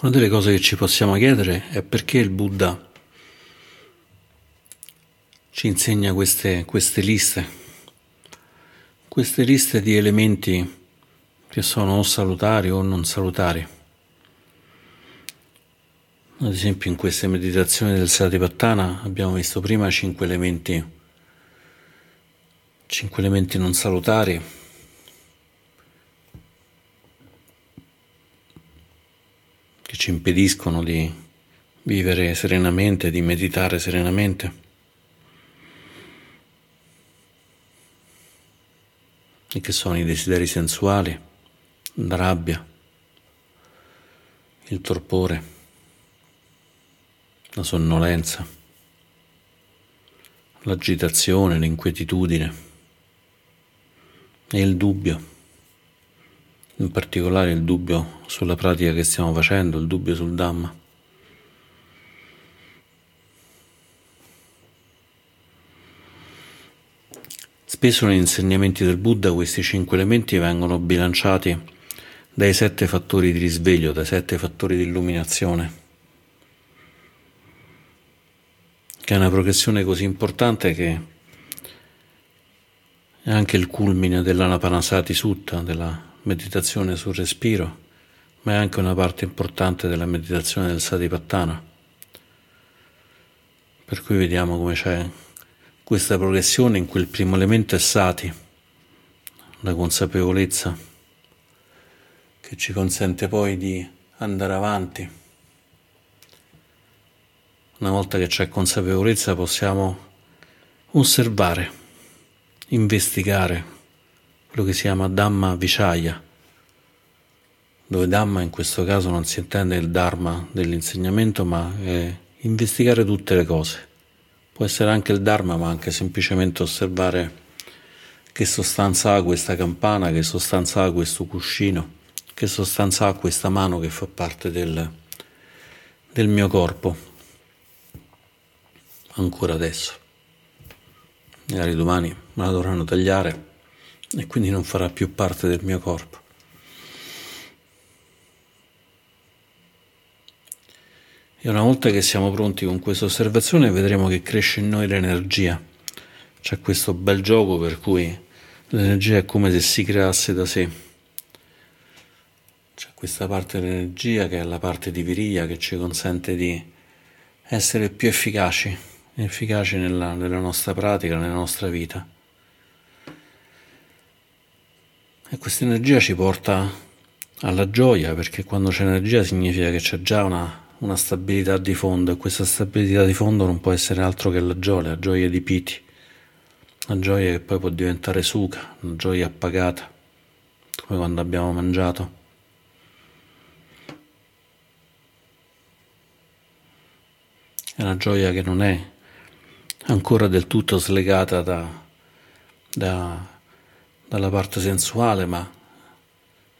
Una delle cose che ci possiamo chiedere è perché il Buddha ci insegna queste, queste liste, queste liste di elementi che sono o salutari o non salutari. Ad esempio in queste meditazioni del Satipattana abbiamo visto prima cinque elementi, cinque elementi non salutari, ci impediscono di vivere serenamente, di meditare serenamente. E che sono i desideri sensuali, la rabbia, il torpore, la sonnolenza, l'agitazione, l'inquietudine e il dubbio in particolare il dubbio sulla pratica che stiamo facendo, il dubbio sul Dhamma. Spesso negli insegnamenti del Buddha questi cinque elementi vengono bilanciati dai sette fattori di risveglio, dai sette fattori di illuminazione, che è una progressione così importante che è anche il culmine dell'Anapanasati Sutta, della meditazione sul respiro, ma è anche una parte importante della meditazione del Satipattana. Per cui vediamo come c'è questa progressione in cui il primo elemento è Sati, la consapevolezza, che ci consente poi di andare avanti. Una volta che c'è consapevolezza possiamo osservare, investigare quello che si chiama Dhamma Vichaya, dove Dhamma in questo caso non si intende il Dharma dell'insegnamento, ma è investigare tutte le cose. Può essere anche il Dharma, ma anche semplicemente osservare che sostanza ha questa campana, che sostanza ha questo cuscino, che sostanza ha questa mano che fa parte del, del mio corpo, ancora adesso. Magari domani me la dovranno tagliare e quindi non farà più parte del mio corpo. E una volta che siamo pronti con questa osservazione vedremo che cresce in noi l'energia. C'è questo bel gioco per cui l'energia è come se si creasse da sé. C'è questa parte dell'energia che è la parte di viria che ci consente di essere più efficaci, efficaci nella, nella nostra pratica, nella nostra vita. E questa energia ci porta alla gioia, perché quando c'è energia significa che c'è già una, una, stabilità di fondo e questa stabilità di fondo non può essere altro che la gioia, la gioia di piti, la gioia che poi può diventare suca, una gioia appagata, come quando abbiamo mangiato. È una gioia che non è ancora del tutto slegata da, da dalla parte sensuale, ma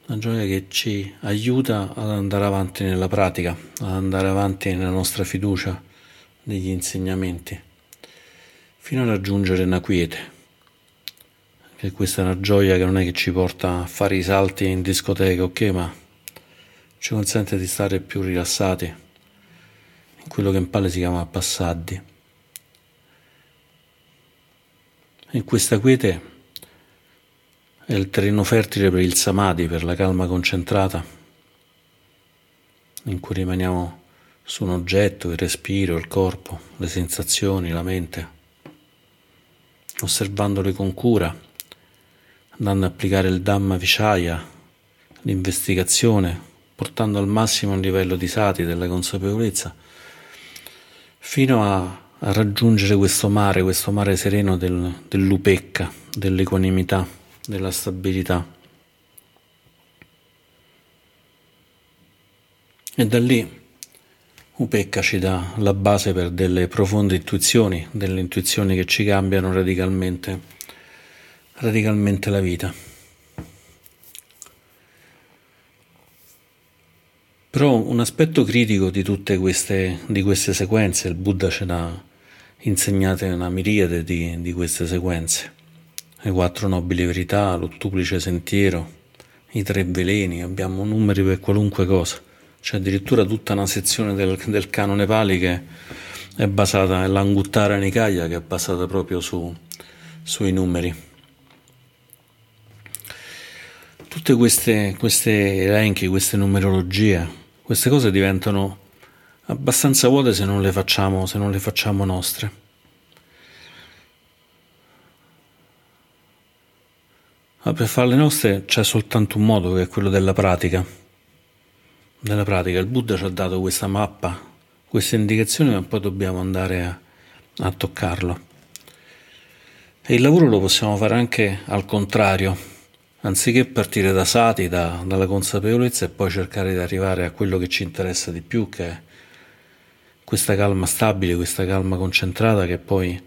una gioia che ci aiuta ad andare avanti nella pratica, ad andare avanti nella nostra fiducia negli insegnamenti, fino a raggiungere una quiete. Che questa è una gioia che non è che ci porta a fare i salti in discoteca, ok, ma ci consente di stare più rilassati in quello che in pale si chiama passaggi. In questa quiete è il terreno fertile per il samadhi, per la calma concentrata, in cui rimaniamo su un oggetto, il respiro, il corpo, le sensazioni, la mente, osservandole con cura, andando ad applicare il Dhamma Vichaya, l'investigazione, portando al massimo il livello di sati della consapevolezza, fino a, a raggiungere questo mare, questo mare sereno del, dell'upecca, dell'equanimità della stabilità. E da lì Upecca ci dà la base per delle profonde intuizioni, delle intuizioni che ci cambiano radicalmente, radicalmente la vita. Però un aspetto critico di tutte queste, di queste sequenze, il Buddha ce l'ha insegnate una miriade di, di queste sequenze le quattro nobili verità, l'ottuplice sentiero, i tre veleni, abbiamo numeri per qualunque cosa, c'è addirittura tutta una sezione del, del canone Pali che è basata, l'Anguttara Nikaya, che è basata proprio su, sui numeri. Tutte queste, queste elenchi, queste numerologie, queste cose diventano abbastanza vuote se non le facciamo, se non le facciamo nostre. Ma per farle nostre c'è soltanto un modo che è quello della pratica. Nella pratica il Buddha ci ha dato questa mappa, queste indicazioni, ma poi dobbiamo andare a, a toccarlo. E il lavoro lo possiamo fare anche al contrario, anziché partire da sati, da, dalla consapevolezza e poi cercare di arrivare a quello che ci interessa di più, che è questa calma stabile, questa calma concentrata che poi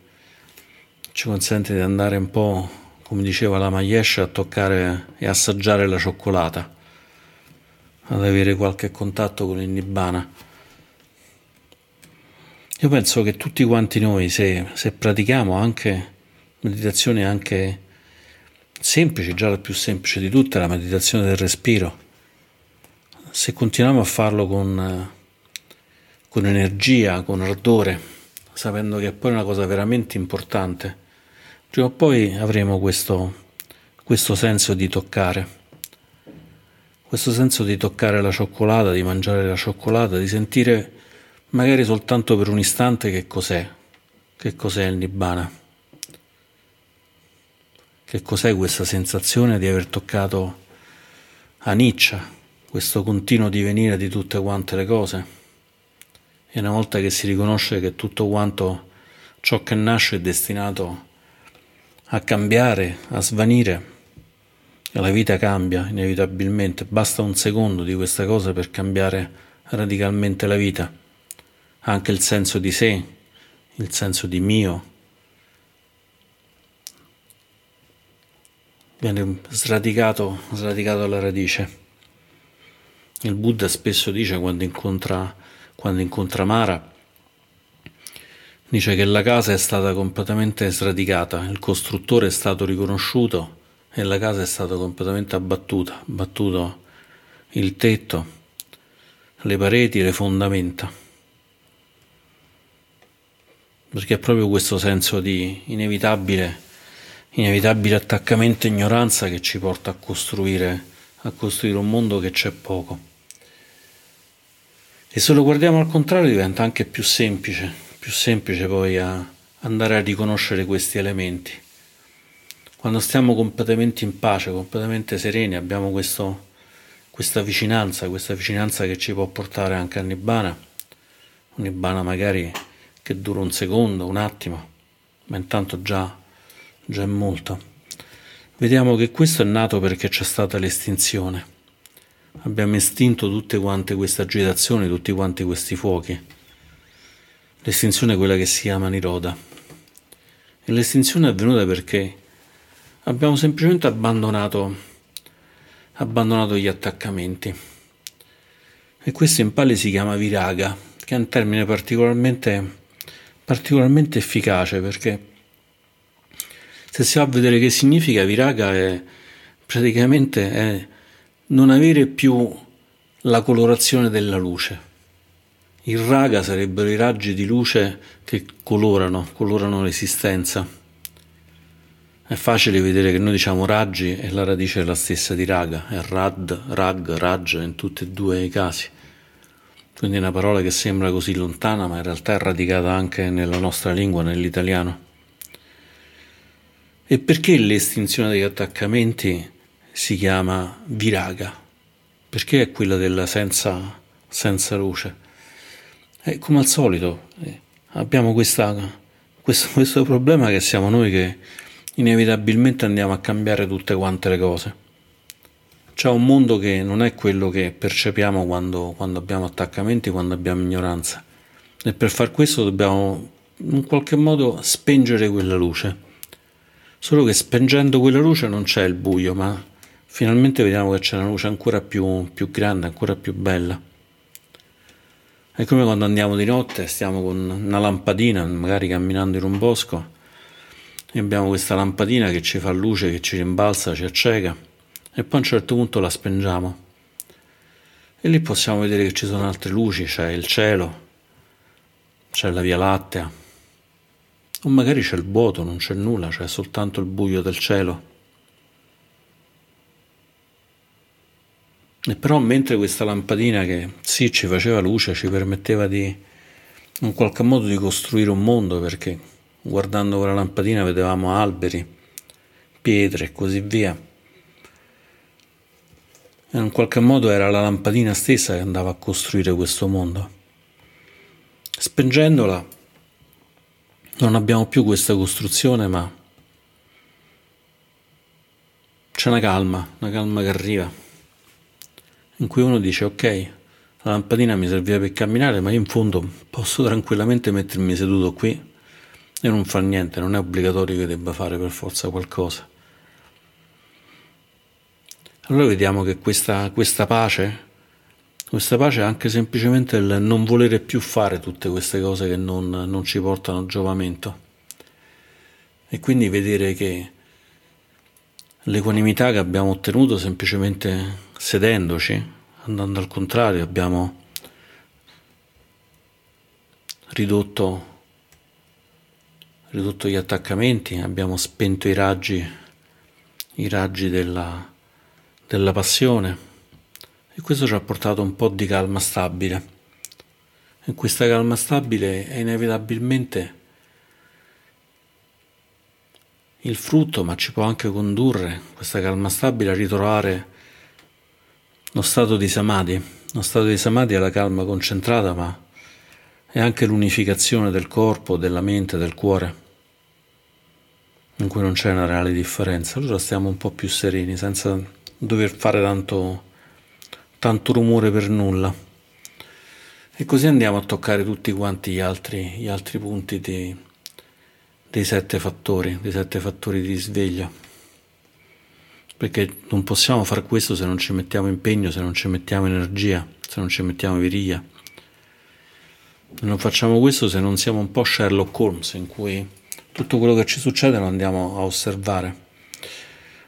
ci consente di andare un po', come diceva la Maiesh, a toccare e assaggiare la cioccolata, ad avere qualche contatto con il Nibbana. Io penso che tutti quanti noi, se, se pratichiamo anche meditazioni anche semplici, già la più semplice di tutte, la meditazione del respiro, se continuiamo a farlo con con energia, con ardore, sapendo che è poi una cosa veramente importante, prima o poi avremo questo, questo senso di toccare, questo senso di toccare la cioccolata, di mangiare la cioccolata, di sentire magari soltanto per un istante che cos'è, che cos'è il nibbana, che cos'è questa sensazione di aver toccato Aniccia, questo continuo divenire di tutte quante le cose. E una volta che si riconosce che tutto quanto ciò che nasce è destinato a cambiare, a svanire, la vita cambia inevitabilmente, basta un secondo di questa cosa per cambiare radicalmente la vita, anche il senso di sé, il senso di mio. Viene sradicato, sradicato alla radice. Il Buddha spesso dice quando incontra quando incontra Mara, dice che la casa è stata completamente sradicata, il costruttore è stato riconosciuto e la casa è stata completamente abbattuta, abbattuto il tetto, le pareti, le fondamenta. Perché è proprio questo senso di inevitabile, inevitabile attaccamento e ignoranza che ci porta a costruire, a costruire un mondo che c'è poco. E se lo guardiamo al contrario diventa anche più semplice, più semplice poi a andare a riconoscere questi elementi. Quando stiamo completamente in pace, completamente sereni, abbiamo questo, questa vicinanza, questa vicinanza che ci può portare anche a Nibbana, un Nibbana magari che dura un secondo, un attimo, ma intanto già, già è molto. Vediamo che questo è nato perché c'è stata l'estinzione abbiamo estinto tutte quante queste agitazioni, tutti quanti questi fuochi. L'estinzione è quella che si chiama Niroda. E l'estinzione è avvenuta perché abbiamo semplicemente abbandonato, abbandonato gli attaccamenti. E questo in Pali si chiama viraga, che è un termine particolarmente, particolarmente efficace perché se si va a vedere che significa viraga è praticamente è non avere più la colorazione della luce. Il raga sarebbero i raggi di luce che colorano, colorano l'esistenza. È facile vedere che noi diciamo raggi e la radice è la stessa di raga, è rad, rag, raj in tutti e due i casi. Quindi è una parola che sembra così lontana, ma in realtà è radicata anche nella nostra lingua, nell'italiano. E perché l'estinzione degli attaccamenti si chiama viraga, perché è quella della senza, senza luce. E come al solito eh, abbiamo questa, questo, questo problema che siamo noi che inevitabilmente andiamo a cambiare tutte quante le cose. C'è un mondo che non è quello che percepiamo quando, quando abbiamo attaccamenti, quando abbiamo ignoranza. E per far questo dobbiamo in qualche modo spengere quella luce. Solo che spengendo quella luce non c'è il buio, ma finalmente vediamo che c'è una luce ancora più, più grande, ancora più bella. È come quando andiamo di notte, stiamo con una lampadina, magari camminando in un bosco, e abbiamo questa lampadina che ci fa luce, che ci rimbalza, ci acceca, e poi a un certo punto la spengiamo. e lì possiamo vedere che ci sono altre luci, c'è il cielo, c'è la Via Lattea, o magari c'è il vuoto, non c'è nulla, c'è soltanto il buio del cielo. E però mentre questa lampadina che sì ci faceva luce, ci permetteva di in qualche modo di costruire un mondo perché guardando quella lampadina vedevamo alberi, pietre e così via. E in qualche modo era la lampadina stessa che andava a costruire questo mondo. Spengendola non abbiamo più questa costruzione, ma c'è una calma, una calma che arriva, in cui uno dice ok, la lampadina mi serviva per camminare, ma io in fondo posso tranquillamente mettermi seduto qui e non far niente, non è obbligatorio che debba fare per forza qualcosa. Allora vediamo che questa, questa pace, questa pace è anche semplicemente il non volere più fare tutte queste cose che non, non ci portano giovamento. E quindi vedere che l'equanimità che abbiamo ottenuto semplicemente sedendoci, andando al contrario, abbiamo ridotto, ridotto gli attaccamenti, abbiamo spento i raggi, i raggi della, della passione e questo ci ha portato un po' di calma stabile. E questa calma stabile è inevitabilmente il frutto, ma ci può anche condurre questa calma stabile a ritrovare lo stato di samadhi, lo stato di samadhi è la calma concentrata, ma è anche l'unificazione del corpo, della mente, del cuore, in cui non c'è una reale differenza. Allora stiamo un po' più sereni, senza dover fare tanto, tanto rumore per nulla. E così andiamo a toccare tutti quanti gli altri, gli altri punti di, dei sette fattori, dei sette fattori di risveglio perché non possiamo fare questo se non ci mettiamo impegno, se non ci mettiamo energia, se non ci mettiamo viria. Non facciamo questo se non siamo un po' Sherlock Holmes, in cui tutto quello che ci succede lo andiamo a osservare.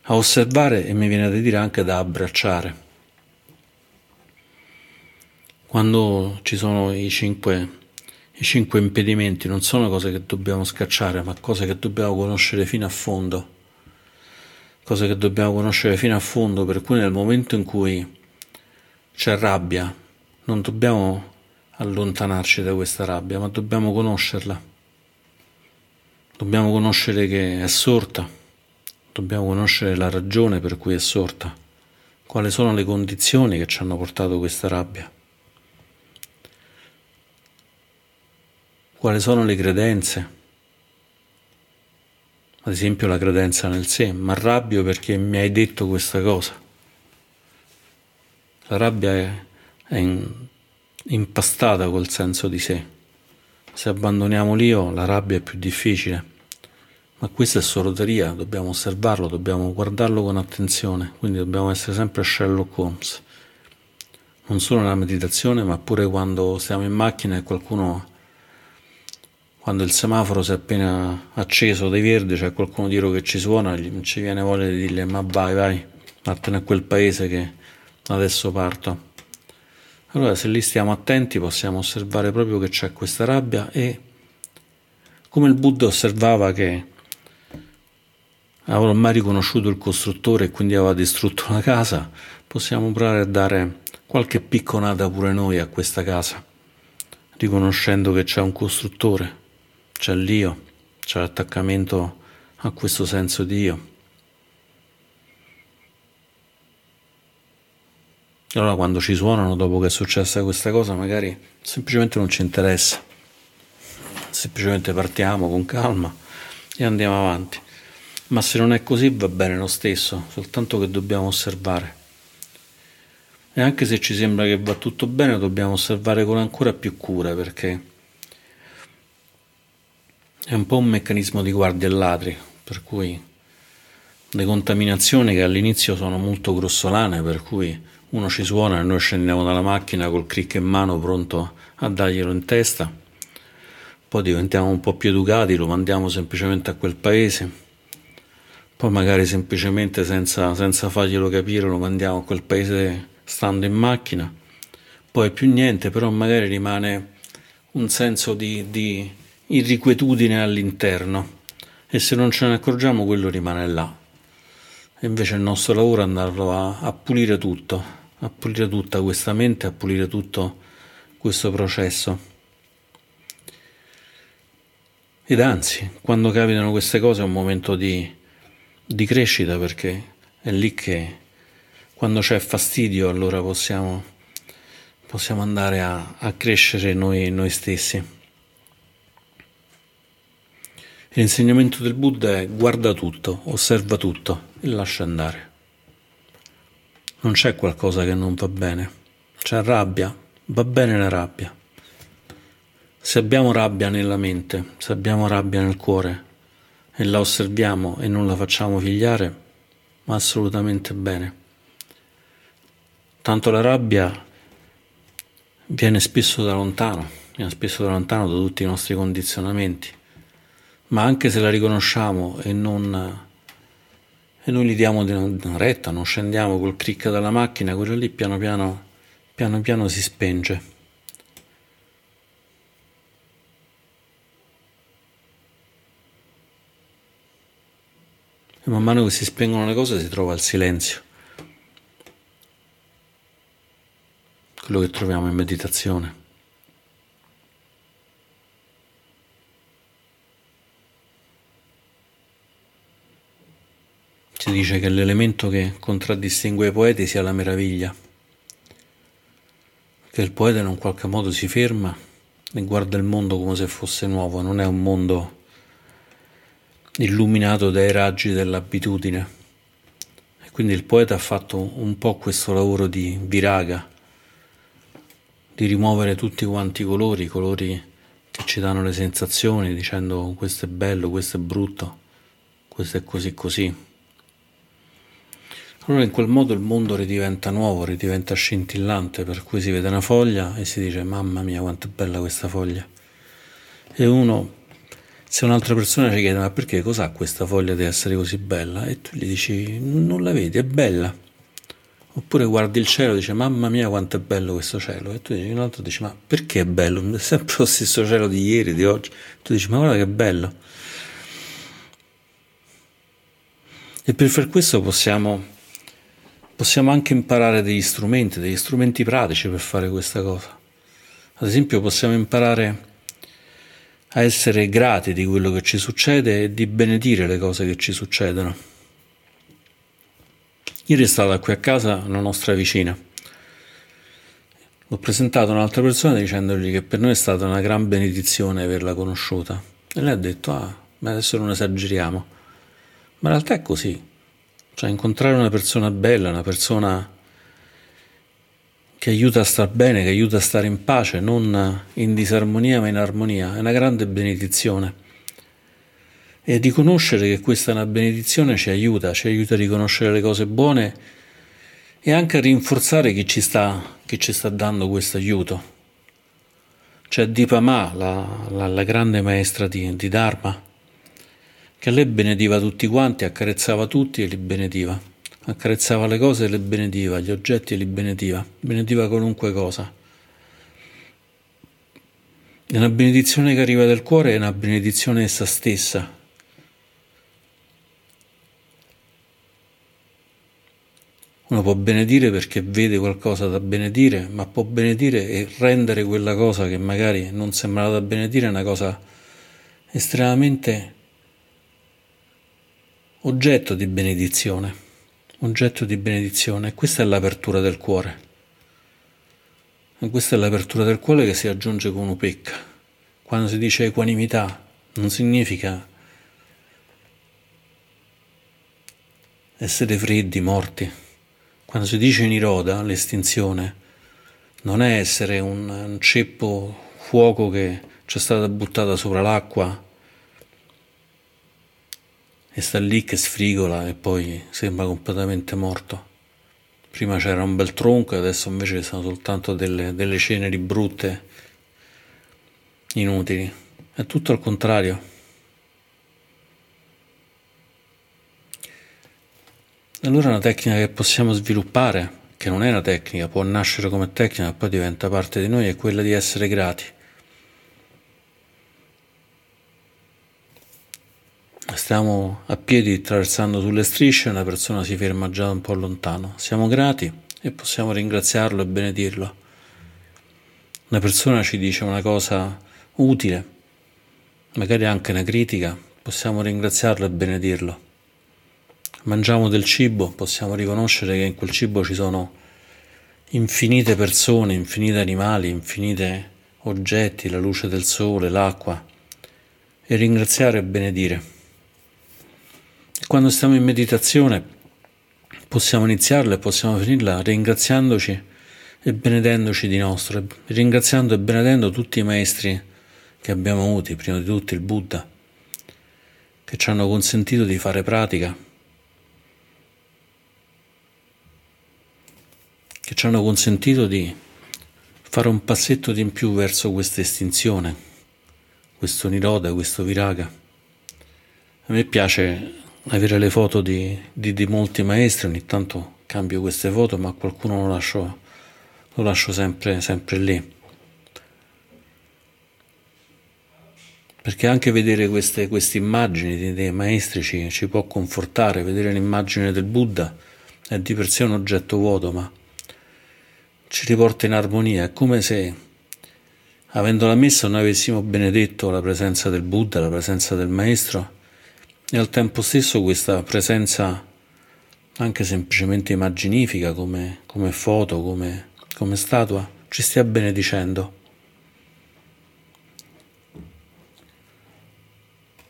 A osservare e mi viene da dire anche da abbracciare. Quando ci sono i cinque, i cinque impedimenti, non sono cose che dobbiamo scacciare, ma cose che dobbiamo conoscere fino a fondo. Cose che dobbiamo conoscere fino a fondo, per cui nel momento in cui c'è rabbia, non dobbiamo allontanarci da questa rabbia, ma dobbiamo conoscerla. Dobbiamo conoscere che è sorta, dobbiamo conoscere la ragione per cui è sorta, quali sono le condizioni che ci hanno portato questa rabbia, quali sono le credenze ad esempio la credenza nel sé, ma arrabbio perché mi hai detto questa cosa. La rabbia è, è in, impastata col senso di sé. Se abbandoniamo l'io, la rabbia è più difficile. Ma questa è solo teoria, dobbiamo osservarlo, dobbiamo guardarlo con attenzione, quindi dobbiamo essere sempre Sherlock Holmes. Non solo nella meditazione, ma pure quando siamo in macchina e qualcuno quando il semaforo si è appena acceso dei verdi, c'è qualcuno dietro che ci suona, non ci viene voglia di dirgli ma vai, vai, vattene a quel paese che adesso parto. Allora se lì stiamo attenti possiamo osservare proprio che c'è questa rabbia e come il Buddha osservava che aveva ormai riconosciuto il costruttore e quindi aveva distrutto la casa, possiamo provare a dare qualche picconata pure noi a questa casa, riconoscendo che c'è un costruttore c'è l'io, c'è l'attaccamento a questo senso di io. Allora quando ci suonano dopo che è successa questa cosa magari semplicemente non ci interessa, semplicemente partiamo con calma e andiamo avanti. Ma se non è così va bene lo stesso, soltanto che dobbiamo osservare. E anche se ci sembra che va tutto bene, dobbiamo osservare con ancora più cura perché è un po' un meccanismo di guardia e ladri, per cui le contaminazioni che all'inizio sono molto grossolane, per cui uno ci suona e noi scendiamo dalla macchina col crick in mano pronto a darglielo in testa, poi diventiamo un po' più educati, lo mandiamo semplicemente a quel paese, poi magari semplicemente senza, senza farglielo capire lo mandiamo a quel paese stando in macchina. Poi più niente, però magari rimane un senso di, di irrequietudine all'interno e se non ce ne accorgiamo quello rimane là. E invece il nostro lavoro è andarlo a, a pulire tutto, a pulire tutta questa mente, a pulire tutto questo processo. Ed anzi, quando capitano queste cose è un momento di, di crescita perché è lì che quando c'è fastidio allora possiamo, possiamo andare a, a crescere noi, noi stessi. L'insegnamento del Buddha è guarda tutto, osserva tutto e lascia andare. Non c'è qualcosa che non va bene. C'è rabbia, va bene la rabbia. Se abbiamo rabbia nella mente, se abbiamo rabbia nel cuore e la osserviamo e non la facciamo figliare, va assolutamente bene. Tanto la rabbia viene spesso da lontano, viene spesso da lontano da tutti i nostri condizionamenti, ma anche se la riconosciamo e non, e noi gli diamo retta, non scendiamo col cric dalla macchina, quello lì piano piano, piano piano si spenge. E man mano che si spengono le cose si trova il silenzio. Quello che troviamo in meditazione. Si dice che l'elemento che contraddistingue i poeti sia la meraviglia, che il poeta in un qualche modo si ferma e guarda il mondo come se fosse nuovo, non è un mondo illuminato dai raggi dell'abitudine. E quindi il poeta ha fatto un po' questo lavoro di viraga, di rimuovere tutti quanti i colori, i colori che ci danno le sensazioni, dicendo questo è bello, questo è brutto, questo è così così. Allora in quel modo il mondo ridiventa nuovo, ridiventa scintillante, per cui si vede una foglia e si dice mamma mia quanto è bella questa foglia. E uno se un'altra persona ci chiede ma perché cos'ha questa foglia di essere così bella e tu gli dici non la vedi, è bella. Oppure guardi il cielo e dici mamma mia quanto è bello questo cielo e tu dici un altro dici ma perché è bello? È sempre lo stesso cielo di ieri, di oggi. Tu dici ma guarda che bello. E per far questo possiamo, possiamo anche imparare degli strumenti, degli strumenti pratici per fare questa cosa. Ad esempio possiamo imparare a essere grati di quello che ci succede e di benedire le cose che ci succedono. Ieri è stata qui a casa una nostra vicina. L'ho presentato a un'altra persona dicendogli che per noi è stata una gran benedizione averla conosciuta. E lei ha detto, ah, ma adesso non esageriamo. Ma in realtà è così. Cioè incontrare una persona bella, una persona che aiuta a star bene, che aiuta a stare in pace, non in disarmonia ma in armonia, è una grande benedizione. E riconoscere che questa è una benedizione ci aiuta, ci aiuta a riconoscere le cose buone e anche a rinforzare chi ci sta, chi ci sta dando questo aiuto. C'è Dipama, la, la, la grande maestra di, di Dharma, che lei benediva tutti quanti, accarezzava tutti e li benediva accarezzava le cose e le benediva, gli oggetti e li benediva, benediva qualunque cosa. È una benedizione che arriva dal cuore, è una benedizione essa stessa. Uno può benedire perché vede qualcosa da benedire, ma può benedire e rendere quella cosa che magari non sembrava da benedire una cosa estremamente oggetto di benedizione oggetto di benedizione. Questa è l'apertura del cuore. E questa è l'apertura del cuore che si aggiunge con upecca. Quando si dice equanimità, non significa essere freddi, morti. Quando si dice niroda, l'estinzione, non è essere un, ceppo fuoco che ci è stata buttata sopra l'acqua e sta lì che sfrigola e poi sembra completamente morto. Prima c'era un bel tronco e adesso invece sono soltanto delle, delle ceneri brutte, inutili. È tutto al contrario. Allora una tecnica che possiamo sviluppare, che non è una tecnica, può nascere come tecnica, ma poi diventa parte di noi, è quella di essere grati. Stiamo a piedi attraversando sulle strisce una persona si ferma già un po' lontano. Siamo grati e possiamo ringraziarlo e benedirlo. Una persona ci dice una cosa utile, magari anche una critica, possiamo ringraziarlo e benedirlo. Mangiamo del cibo, possiamo riconoscere che in quel cibo ci sono infinite persone, infiniti animali, infiniti oggetti, la luce del sole, l'acqua, e ringraziare e benedire. Quando stiamo in meditazione possiamo iniziarla e possiamo finirla ringraziandoci e benedendoci di nostro, ringraziando e benedendo tutti i maestri che abbiamo avuti, prima di tutti il Buddha, che ci hanno consentito di fare pratica, che ci hanno consentito di fare un passetto di in più verso questa estinzione, questo niroda, questo viraga. A me piace avere le foto di, di, di, molti maestri, ogni tanto cambio queste foto, ma qualcuno lo lascio, lo lascio sempre, sempre lì. Perché anche vedere queste, queste immagini dei, maestri ci, ci, può confortare, vedere l'immagine del Buddha è di per sé un oggetto vuoto, ma ci riporta in armonia, è come se avendo la messa noi avessimo benedetto la presenza del Buddha, la presenza del Maestro, e al tempo stesso questa presenza anche semplicemente immaginifica come, come foto, come, come statua, ci stia benedicendo.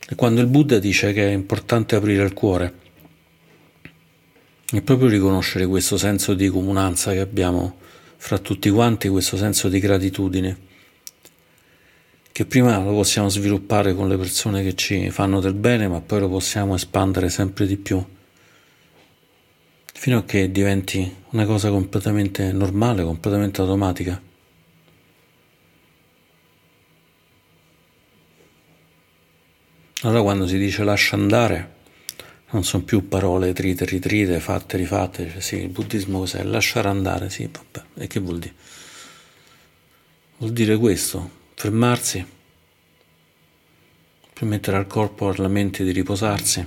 E quando il Buddha dice che è importante aprire il cuore, è proprio riconoscere questo senso di comunanza che abbiamo fra tutti quanti, questo senso di gratitudine che prima lo possiamo sviluppare con le persone che ci fanno del bene, ma poi lo possiamo espandere sempre di più, fino a che diventi una cosa completamente normale, completamente automatica. Allora quando si dice lascia andare, non sono più parole trite, ritrite, fatte, rifatte, cioè, sì, il buddismo cos'è? Lasciare andare, sì, vabbè, e che vuol dire? Vuol dire questo, fermarsi, permettere al corpo e alla mente di riposarsi,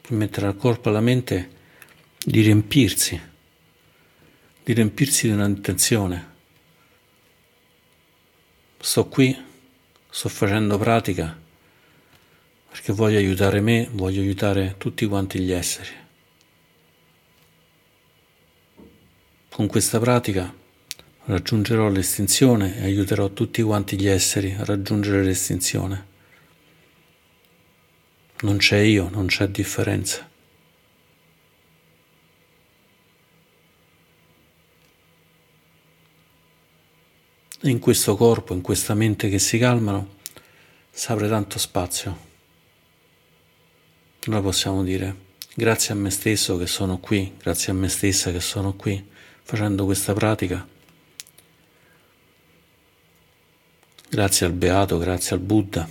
permettere al corpo e alla mente di riempirsi, di riempirsi di un'intenzione. Sto qui, sto facendo pratica perché voglio aiutare me, voglio aiutare tutti quanti gli esseri. Con questa pratica raggiungerò l'estinzione e aiuterò tutti quanti gli esseri a raggiungere l'estinzione. Non c'è io, non c'è differenza. In questo corpo, in questa mente che si calmano, si apre tanto spazio. Noi possiamo dire grazie a me stesso che sono qui, grazie a me stessa che sono qui, facendo questa pratica Grazie al Beato, grazie al Buddha,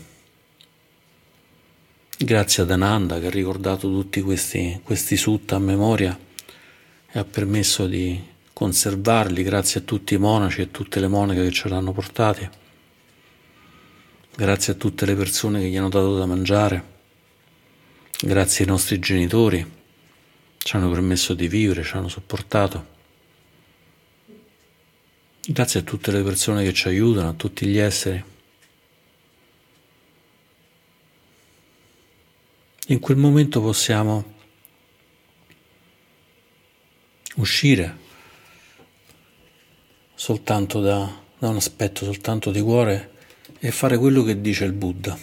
grazie ad Ananda che ha ricordato tutti questi, questi sutta a memoria e ha permesso di conservarli, grazie a tutti i monaci e tutte le monache che ce l'hanno portati, grazie a tutte le persone che gli hanno dato da mangiare, grazie ai nostri genitori, ci hanno permesso di vivere, ci hanno sopportato. Grazie a tutte le persone che ci aiutano, a tutti gli esseri. In quel momento possiamo uscire soltanto da, da un aspetto soltanto di cuore e fare quello che dice il Buddha.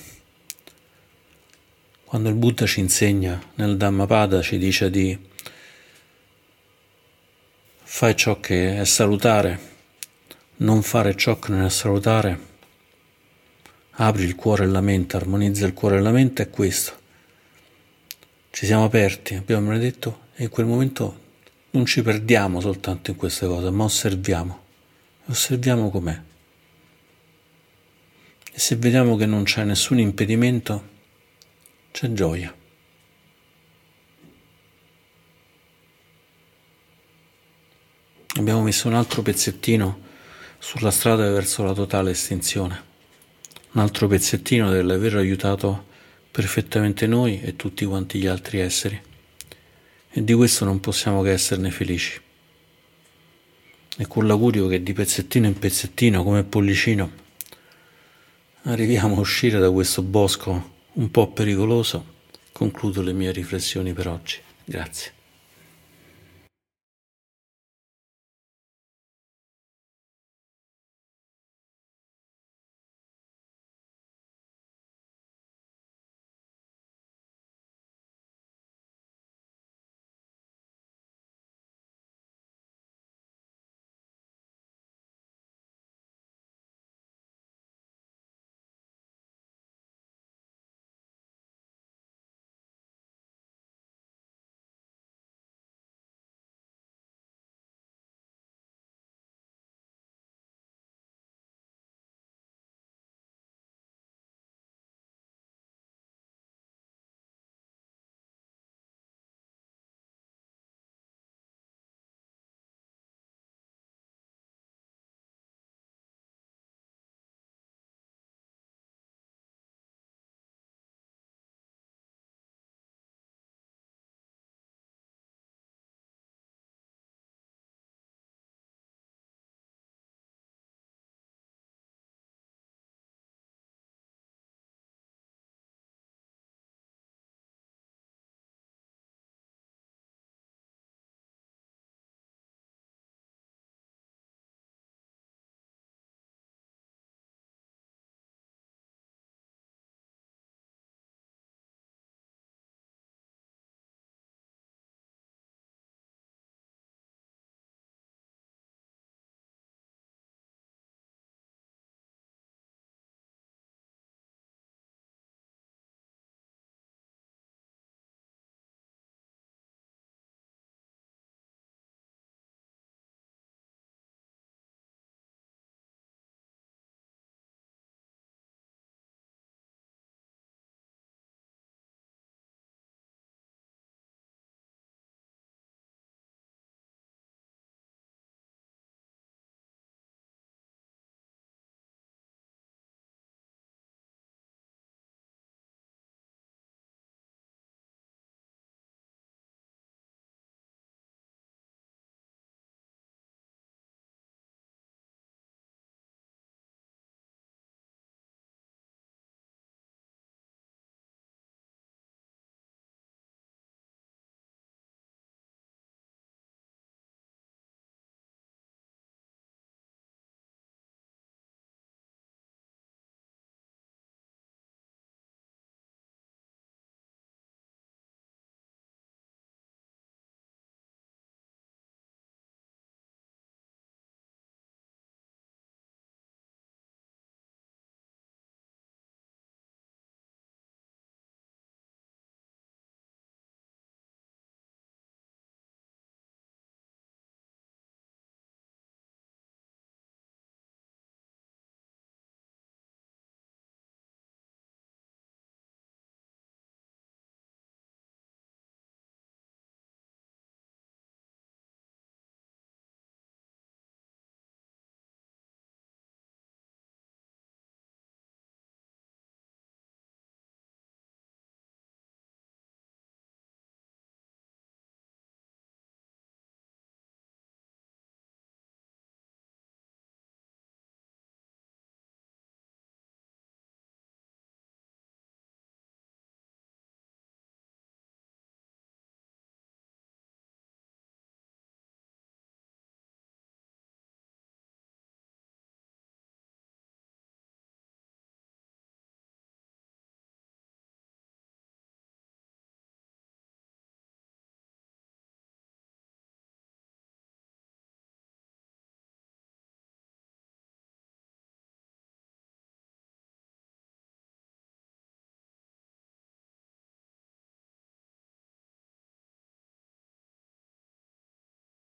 Quando il Buddha ci insegna nel Dhammapada ci dice di fare ciò che è salutare non fare ciò che non è salutare, apri il cuore e la mente, armonizza il cuore e la mente, è questo. Ci siamo aperti, abbiamo benedetto e in quel momento non ci perdiamo soltanto in queste cose, ma osserviamo. Osserviamo com'è. E se vediamo che non c'è nessun impedimento, c'è gioia. abbiamo messo un altro pezzettino sulla strada verso la totale estinzione. Un altro pezzettino dell'aver aiutato perfettamente noi e tutti quanti gli altri esseri. E di questo non possiamo che esserne felici. E con l'augurio che di pezzettino in pezzettino, come pollicino, arriviamo a uscire da questo bosco un po' pericoloso, concludo le mie riflessioni per oggi. Grazie.